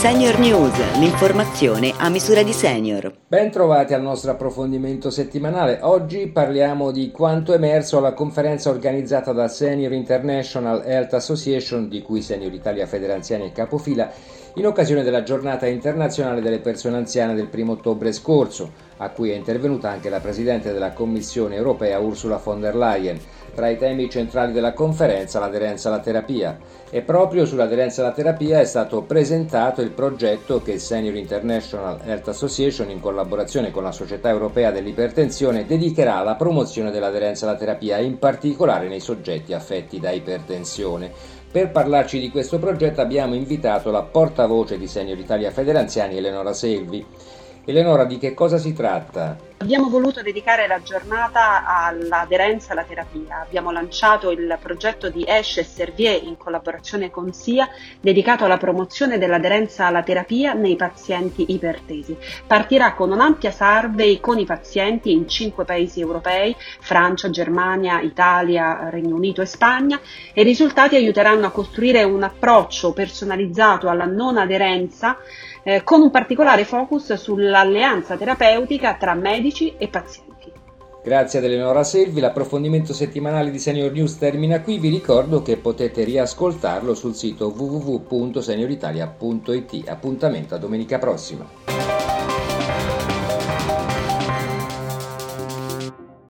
Senior News, l'informazione a misura di senior. Ben trovati al nostro approfondimento settimanale. Oggi parliamo di quanto emerso alla conferenza organizzata da Senior International Health Association, di cui Senior Italia Federanziani è capofila, in occasione della giornata internazionale delle persone anziane del 1 ottobre scorso, a cui è intervenuta anche la Presidente della Commissione europea Ursula von der Leyen. Tra i temi centrali della conferenza l'aderenza alla terapia e proprio sull'aderenza alla terapia è stato presentato il progetto che Senior International Health Association in collaborazione con la Società Europea dell'Ipertensione dedicherà alla promozione dell'aderenza alla terapia in particolare nei soggetti affetti da ipertensione. Per parlarci di questo progetto abbiamo invitato la portavoce di Senior Italia Federanziani Eleonora Selvi. Eleonora, di che cosa si tratta? Abbiamo voluto dedicare la giornata all'aderenza alla terapia. Abbiamo lanciato il progetto di ESCE Servier in collaborazione con SIA dedicato alla promozione dell'aderenza alla terapia nei pazienti ipertesi. Partirà con un'ampia survey con i pazienti in cinque paesi europei, Francia, Germania, Italia, Regno Unito e Spagna e i risultati aiuteranno a costruire un approccio personalizzato alla non aderenza eh, con un particolare focus sull'alleanza terapeutica tra medici e pazienti. Grazie ad Eleonora Selvi, l'approfondimento settimanale di Senior News termina qui, vi ricordo che potete riascoltarlo sul sito www.senioritalia.it. Appuntamento a domenica prossima.